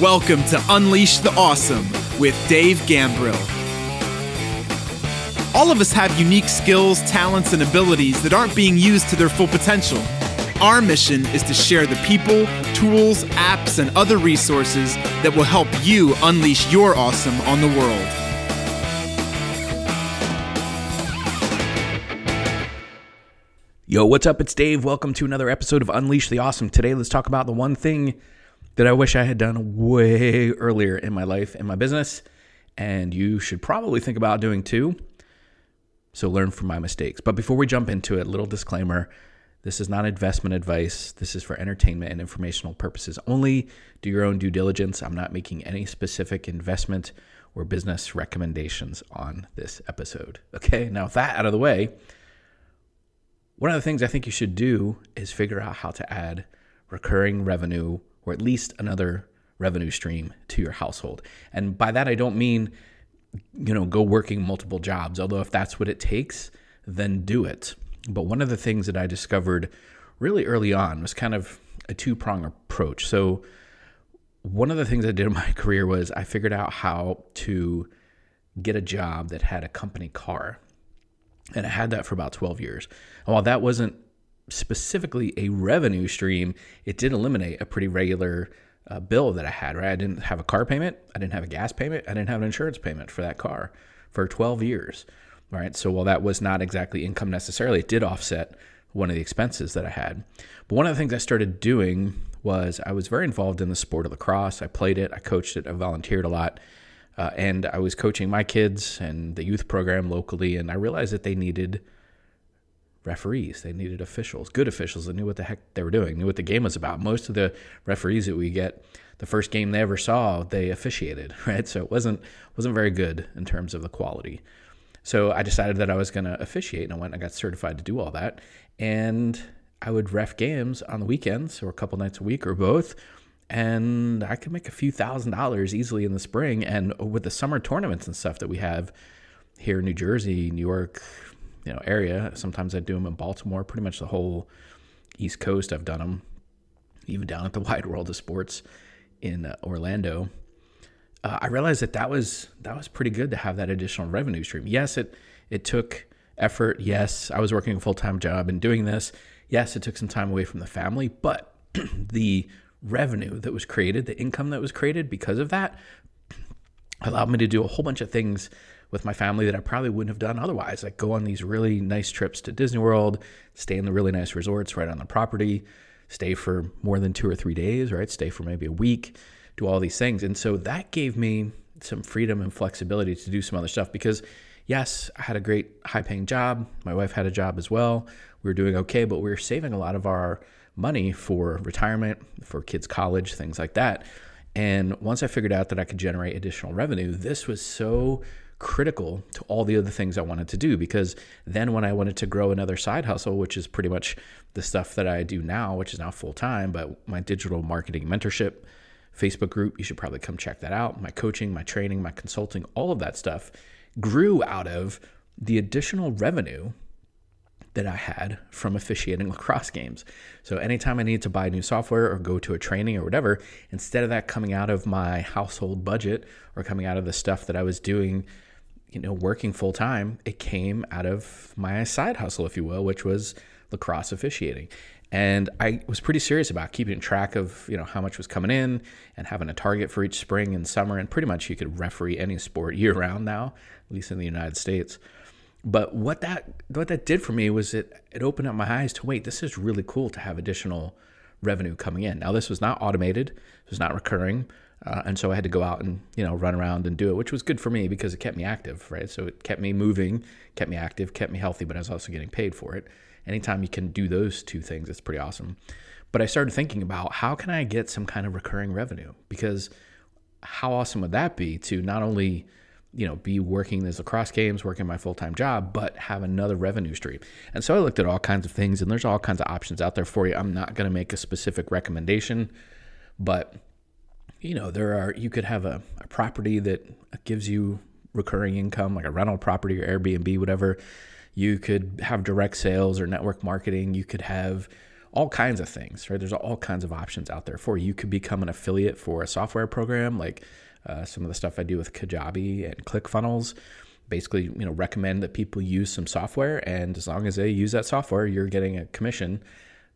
Welcome to Unleash the Awesome with Dave Gambrill. All of us have unique skills, talents, and abilities that aren't being used to their full potential. Our mission is to share the people, tools, apps, and other resources that will help you unleash your awesome on the world. Yo, what's up? It's Dave. Welcome to another episode of Unleash the Awesome. Today, let's talk about the one thing that I wish I had done way earlier in my life, in my business, and you should probably think about doing too. So, learn from my mistakes. But before we jump into it, little disclaimer this is not investment advice. This is for entertainment and informational purposes only. Do your own due diligence. I'm not making any specific investment or business recommendations on this episode. Okay, now with that out of the way, one of the things I think you should do is figure out how to add recurring revenue or at least another revenue stream to your household. And by that, I don't mean, you know, go working multiple jobs, although if that's what it takes, then do it. But one of the things that I discovered really early on was kind of a two prong approach. So, one of the things I did in my career was I figured out how to get a job that had a company car. And I had that for about 12 years. And while that wasn't specifically a revenue stream, it did eliminate a pretty regular uh, bill that I had, right? I didn't have a car payment, I didn't have a gas payment, I didn't have an insurance payment for that car for 12 years, right? So while that was not exactly income necessarily, it did offset one of the expenses that I had. But one of the things I started doing was I was very involved in the sport of lacrosse. I played it, I coached it, I volunteered a lot. Uh, and I was coaching my kids and the youth program locally, and I realized that they needed referees. They needed officials, good officials that knew what the heck they were doing, knew what the game was about. Most of the referees that we get, the first game they ever saw, they officiated, right? So it wasn't wasn't very good in terms of the quality. So I decided that I was going to officiate, and I went and I got certified to do all that. And I would ref games on the weekends or a couple nights a week or both. And I could make a few thousand dollars easily in the spring. And with the summer tournaments and stuff that we have here in New Jersey, New York, you know area. Sometimes I do them in Baltimore. Pretty much the whole East Coast. I've done them, even down at the Wide World of Sports in uh, Orlando. Uh, I realized that that was that was pretty good to have that additional revenue stream. Yes, it it took effort. Yes, I was working a full time job and doing this. Yes, it took some time away from the family, but the revenue that was created, the income that was created because of that, allowed me to do a whole bunch of things with my family that I probably wouldn't have done otherwise. Like go on these really nice trips to Disney World, stay in the really nice resorts right on the property, stay for more than two or three days, right? Stay for maybe a week, do all these things. And so that gave me some freedom and flexibility to do some other stuff because yes, I had a great high paying job. My wife had a job as well. We were doing okay, but we were saving a lot of our money for retirement, for kids' college, things like that. And once I figured out that I could generate additional revenue, this was so critical to all the other things I wanted to do because then when I wanted to grow another side hustle, which is pretty much the stuff that I do now, which is now full time, but my digital marketing mentorship Facebook group, you should probably come check that out. My coaching, my training, my consulting, all of that stuff grew out of the additional revenue that I had from officiating lacrosse games. So anytime I needed to buy new software or go to a training or whatever, instead of that coming out of my household budget or coming out of the stuff that I was doing you know, working full time, it came out of my side hustle, if you will, which was lacrosse officiating. And I was pretty serious about keeping track of, you know, how much was coming in and having a target for each spring and summer. And pretty much you could referee any sport year round now, at least in the United States. But what that what that did for me was it it opened up my eyes to wait, this is really cool to have additional revenue coming in. Now this was not automated, it was not recurring, uh, and so I had to go out and you know run around and do it, which was good for me because it kept me active, right? So it kept me moving, kept me active, kept me healthy, but I was also getting paid for it. Anytime you can do those two things, it's pretty awesome. But I started thinking about how can I get some kind of recurring revenue because how awesome would that be to not only you know be working these lacrosse games working my full-time job but have another revenue stream and so i looked at all kinds of things and there's all kinds of options out there for you i'm not going to make a specific recommendation but you know, there are, you could have a, a property that gives you recurring income, like a rental property or Airbnb, whatever. You could have direct sales or network marketing. You could have all kinds of things, right? There's all kinds of options out there for you. You could become an affiliate for a software program, like uh, some of the stuff I do with Kajabi and ClickFunnels. Basically, you know, recommend that people use some software, and as long as they use that software, you're getting a commission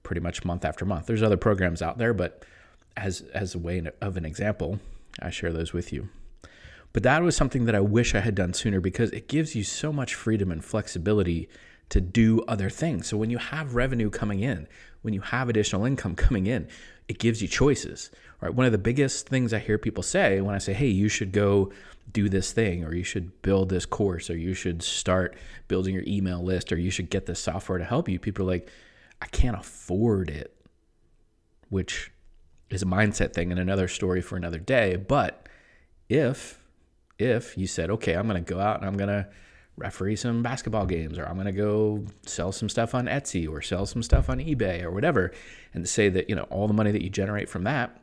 pretty much month after month. There's other programs out there, but as as a way of an example, I share those with you. But that was something that I wish I had done sooner because it gives you so much freedom and flexibility to do other things. So when you have revenue coming in, when you have additional income coming in, it gives you choices. Right? One of the biggest things I hear people say when I say, "Hey, you should go do this thing or you should build this course or you should start building your email list or you should get this software to help you." People are like, "I can't afford it." Which is a mindset thing and another story for another day, but if if you said, "Okay, I'm going to go out and I'm going to referee some basketball games, or I'm going to go sell some stuff on Etsy or sell some stuff on eBay or whatever, and say that, you know, all the money that you generate from that,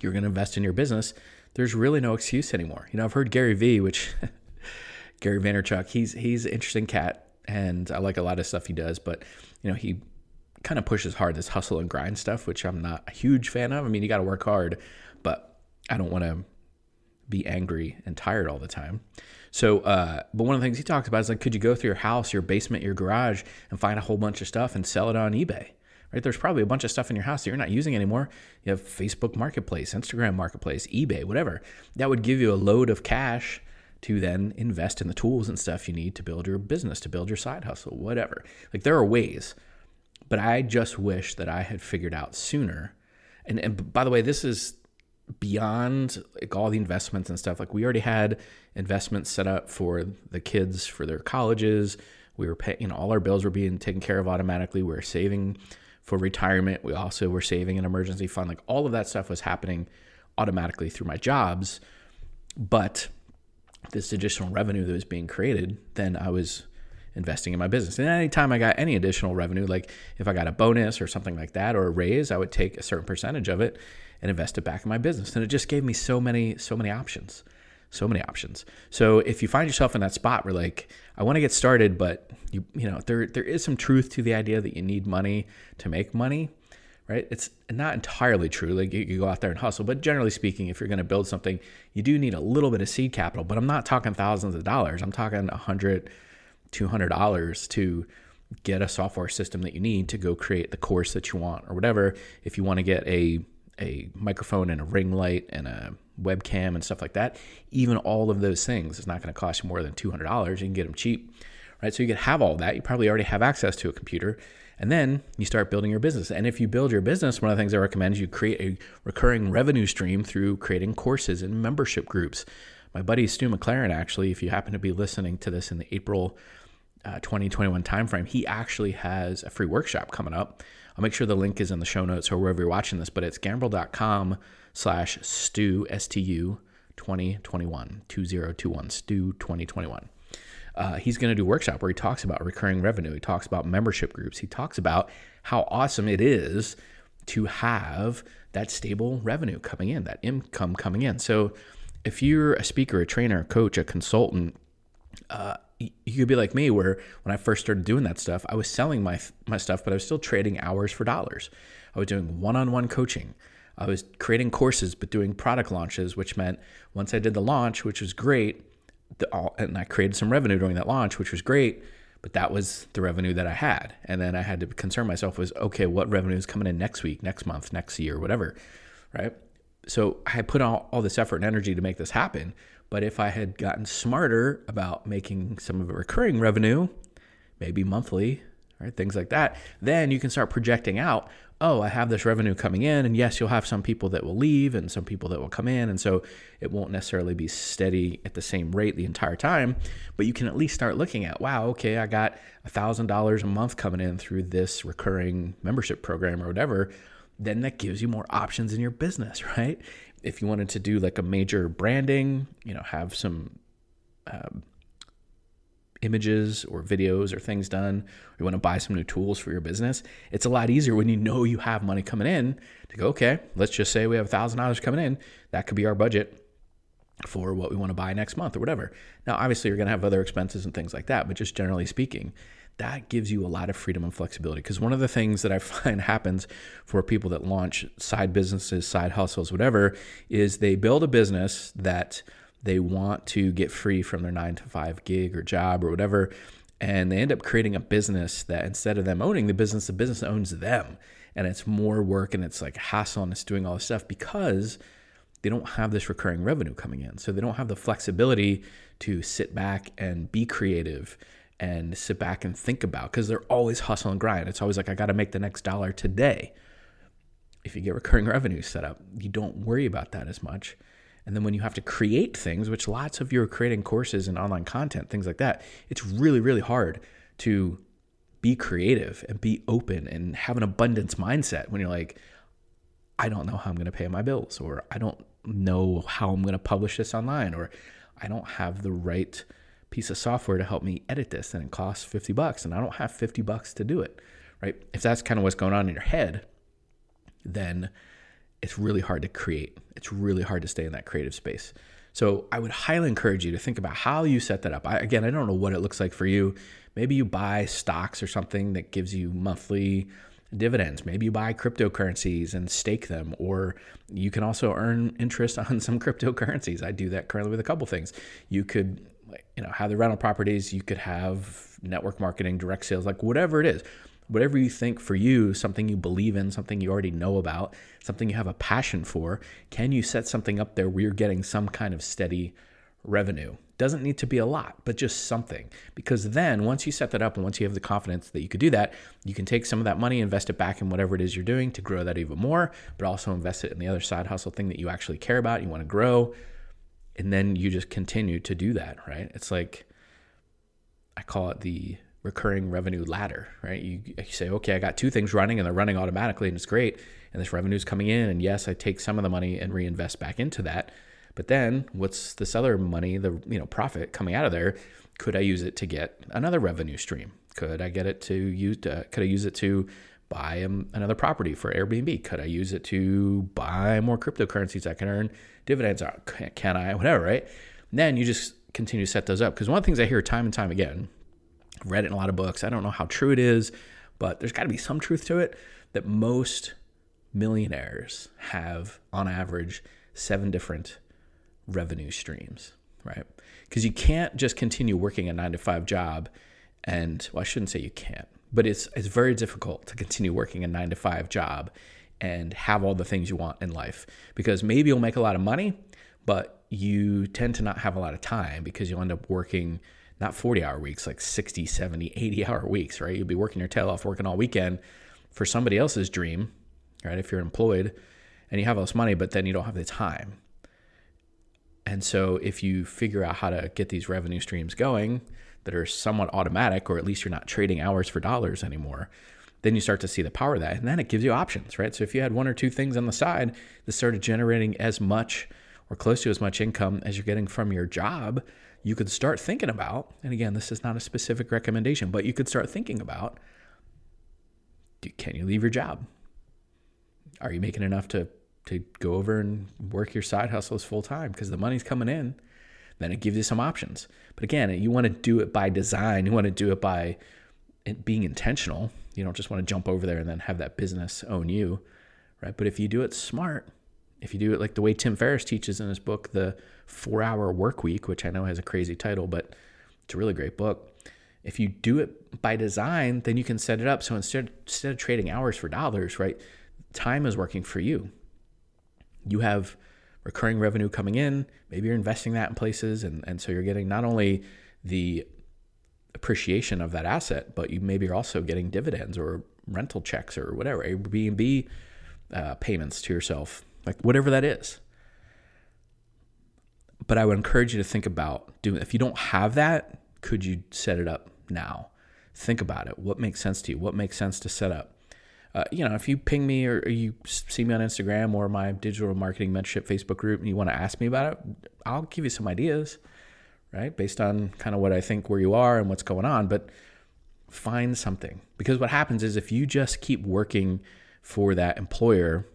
you're going to invest in your business, there's really no excuse anymore. You know, I've heard Gary Vee, which Gary Vaynerchuk, he's he's an interesting cat and I like a lot of stuff he does, but you know, he kind of pushes hard this hustle and grind stuff, which I'm not a huge fan of. I mean, you got to work hard, but I don't want to be angry and tired all the time. So, uh, but one of the things he talks about is like, could you go through your house, your basement, your garage, and find a whole bunch of stuff and sell it on eBay? Right? There's probably a bunch of stuff in your house that you're not using anymore. You have Facebook Marketplace, Instagram Marketplace, eBay, whatever. That would give you a load of cash to then invest in the tools and stuff you need to build your business, to build your side hustle, whatever. Like there are ways, but I just wish that I had figured out sooner. And, and by the way, this is beyond like all the investments and stuff. Like we already had investments set up for the kids for their colleges. We were paying you know all our bills were being taken care of automatically. We were saving for retirement. We also were saving an emergency fund. Like all of that stuff was happening automatically through my jobs. But this additional revenue that was being created then i was investing in my business and anytime i got any additional revenue like if i got a bonus or something like that or a raise i would take a certain percentage of it and invest it back in my business. And it just gave me so many, so many options. So many options. So if you find yourself in that spot where like, I want to get started, but you you know, there there is some truth to the idea that you need money to make money, right? It's not entirely true. Like you, you go out there and hustle, but generally speaking, if you're going to build something, you do need a little bit of seed capital. But I'm not talking thousands of dollars. I'm talking a hundred, two hundred dollars to get a software system that you need to go create the course that you want or whatever. If you want to get a a microphone and a ring light and a webcam and stuff like that, even all of those things is not going to cost you more than $200. You can get them cheap, right? So you can have all that. You probably already have access to a computer. And then you start building your business. And if you build your business, one of the things I recommend is you create a recurring revenue stream through creating courses and membership groups. My buddy Stu McLaren, actually, if you happen to be listening to this in the April uh, 2021 timeframe, he actually has a free workshop coming up I'll make sure the link is in the show notes or wherever you're watching this, but it's gambrel.com slash stu, S-T-U, 2021, 2021, stu 2021. Uh, he's going to do a workshop where he talks about recurring revenue. He talks about membership groups. He talks about how awesome it is to have that stable revenue coming in, that income coming in. So if you're a speaker, a trainer, a coach, a consultant, uh, you could be like me where when I first started doing that stuff, I was selling my my stuff, but I was still trading hours for dollars. I was doing one-on-one coaching. I was creating courses, but doing product launches, which meant once I did the launch, which was great, the, and I created some revenue during that launch, which was great, but that was the revenue that I had. And then I had to concern myself was, okay, what revenue is coming in next week, next month, next year, whatever, right? So I put all, all this effort and energy to make this happen, but if I had gotten smarter about making some of it recurring revenue, maybe monthly, right, things like that, then you can start projecting out, oh, I have this revenue coming in. And yes, you'll have some people that will leave and some people that will come in. And so it won't necessarily be steady at the same rate the entire time, but you can at least start looking at, wow, okay, I got $1,000 a month coming in through this recurring membership program or whatever. Then that gives you more options in your business, right? if you wanted to do like a major branding, you know, have some um, images or videos or things done, or you want to buy some new tools for your business, it's a lot easier when you know you have money coming in to go, okay, let's just say we have $1,000 coming in. That could be our budget for what we want to buy next month or whatever. Now, obviously, you're going to have other expenses and things like that, but just generally speaking, that gives you a lot of freedom and flexibility. Because one of the things that I find happens for people that launch side businesses, side hustles, whatever, is they build a business that they want to get free from their nine to five gig or job or whatever. And they end up creating a business that instead of them owning the business, the business owns them. And it's more work and it's like hassle and it's doing all this stuff because they don't have this recurring revenue coming in. So they don't have the flexibility to sit back and be creative and sit back and think about because they're always hustle and grind. It's always like, I got to make the next dollar today. If you get recurring revenue set up, you don't worry about that as much. And then when you have to create things, which lots of you are creating courses and online content, things like that, it's really, really hard to be creative and be open and have an abundance mindset when you're like, I don't know how I'm going to pay my bills, or I don't know how I'm going to publish this online, or I don't have the right piece of software to help me edit this and it costs 50 bucks and I don't have 50 bucks to do it, right? If that's kind of what's going on in your head, then it's really hard to create. It's really hard to stay in that creative space. So I would highly encourage you to think about how you set that up. I, again, I don't know what it looks like for you. Maybe you buy stocks or something that gives you monthly dividends. Maybe you buy cryptocurrencies and stake them, or you can also earn interest on some cryptocurrencies. I do that currently with a couple things. You could you know, have the rental properties, you could have network marketing, direct sales, like whatever it is. Whatever you think for you, something you believe in, something you already know about, something you have a passion for, can you set something up there where you're getting some kind of steady revenue? Doesn't need to be a lot, but just something. Because then once you set that up and once you have the confidence that you could do that, you can take some of that money, invest it back in whatever it is you're doing to grow that even more, but also invest it in the other side hustle thing that you actually care about, you want to grow and then you just continue to do that, right? It's like I call it the recurring revenue ladder, right? You, you, say, okay, I got two things running and they're running automatically and it's great. And this revenue is coming in. And yes, I take some of the money and reinvest back into that. But then what's this other money, the you know profit coming out of there? Could I use it to get another revenue stream? Could I get it to use? To, could I use it to buy another property for Airbnb? Could I use it to buy more cryptocurrencies I can earn dividends on? Can I? Whatever, right? And then you just continue to set those up. Because one of the things I hear time and time again, I've read it in a lot of books. I don't know how true it is, but there's got to be some truth to it that most millionaires have, on average, seven different revenue streams, right? Because you can't just continue working a nine to five job and, well, I shouldn't say you can't but it's it's very difficult to continue working a 9 to 5 job and have all the things you want in life because maybe you'll make a lot of money but you tend to not have a lot of time because you'll end up working not 40 hour weeks like 60 70 80 hour weeks right? You'll be working your tail off working all weekend for somebody else's dream right? If you're employed and you have all this money but then you don't have the time. And so if you figure out how to get these revenue streams going that are somewhat automatic, or at least you're not trading hours for dollars anymore, then you start to see the power of that. And then it gives you options, right? So if you had one or two things on the side that started generating as much or close to as much income as you're getting from your job, you could start thinking about, and again, this is not a specific recommendation, but you could start thinking about can you leave your job? Are you making enough to to go over and work your side hustles full time because the money's coming in? Then it gives you some options. But again, you want to do it by design. You want to do it by being intentional. You don't just want to jump over there and then have that business own you, right? But if you do it smart, if you do it like the way Tim Ferriss teaches in his book, The Four Hour Work Week, which I know has a crazy title, but it's a really great book. If you do it by design, then you can set it up. So instead, instead of trading hours for dollars, right, time is working for you. You have recurring revenue coming in. Maybe you're investing that in places. And, and so you're getting not only the appreciation of that asset, but you maybe are also getting dividends or rental checks or whatever, Airbnb uh, payments to yourself, like whatever that is. But I would encourage you to think about doing. If you don't have that, could you set it up now? Think about it. What makes sense to you? What makes sense to set up? Uh, you know, if you ping me or, or, you see me on Instagram or my digital marketing mentorship Facebook group and you want to ask me about it, I'll give you some ideas, right? Based on kind of what I think where you are and what's going on. But find something because what happens is if you just keep working for that employer,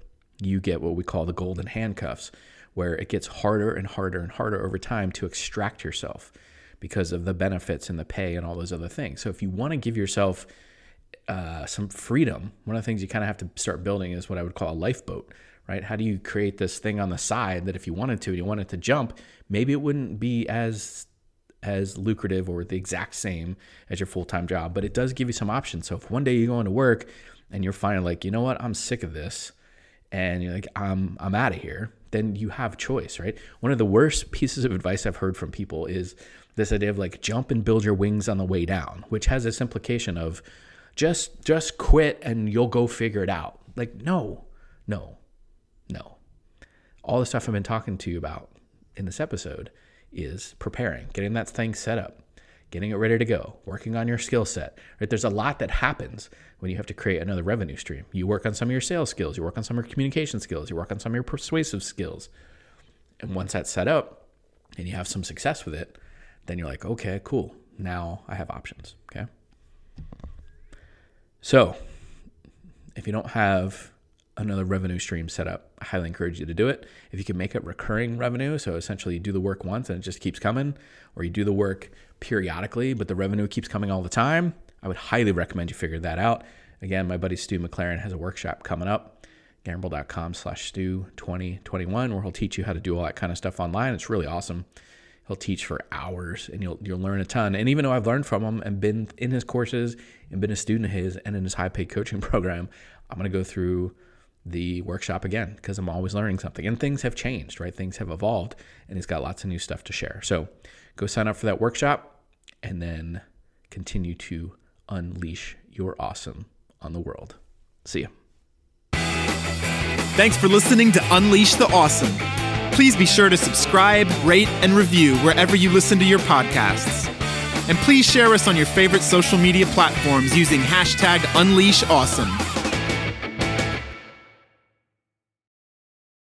you get what we call the golden handcuffs, where it gets harder and harder and harder over time to extract yourself because of the benefits and the pay and all those other things. So if you want to give yourself uh, some freedom, one of the things you kind of have to start building is what I would call a lifeboat, right? How do you create this thing on the side that if you wanted to, and you wanted to jump, maybe it wouldn't be as as lucrative or the exact same as your full-time job, but it does give you some options. So if one day you go into work and you're finding like, you know what, I'm sick of this, and you're like, I'm I'm out of here, then you have choice, right? One of the worst pieces of advice I've heard from people is this idea of like jump and build your wings on the way down, which has this implication of just just quit and you'll go figure it out. Like no, no, no. All the stuff I've been talking to you about in this episode is preparing, getting that thing set up, getting it ready to go, working on your skill set. Right? There's a lot that happens when you have to create another revenue stream. You work on some of your sales skills, you work on some of your communication skills, you work on some of your persuasive skills. And once that's set up and you have some success with it, then you're like, okay, cool. Now I have options. Okay. So, if you don't have another revenue stream set up, I highly encourage you to do it. If you can make it recurring revenue, so essentially you do the work once and it just keeps coming, or you do the work periodically, but the revenue keeps coming all the time, I would highly recommend you figure that out. Again, my buddy Stu McLaren has a workshop coming up, gamble.com slash Stu 2021, where he'll teach you how to do all that kind of stuff online. It's really awesome he'll teach for hours and you'll you'll learn a ton. And even though I've learned from him and been in his courses and been a student of his and in his high paid coaching program, I'm gonna go through the workshop again because I'm always learning something. And things have changed, right? Things have evolved and he's got lots of new stuff to share. So go sign up for that workshop and then continue to unleash your awesome on the world. See you. Thanks for listening to Unleash the Awesome. Please be sure to subscribe, rate, and review wherever you listen to your podcasts. And please share us on your favorite social media platforms using hashtag UnleashAwesome.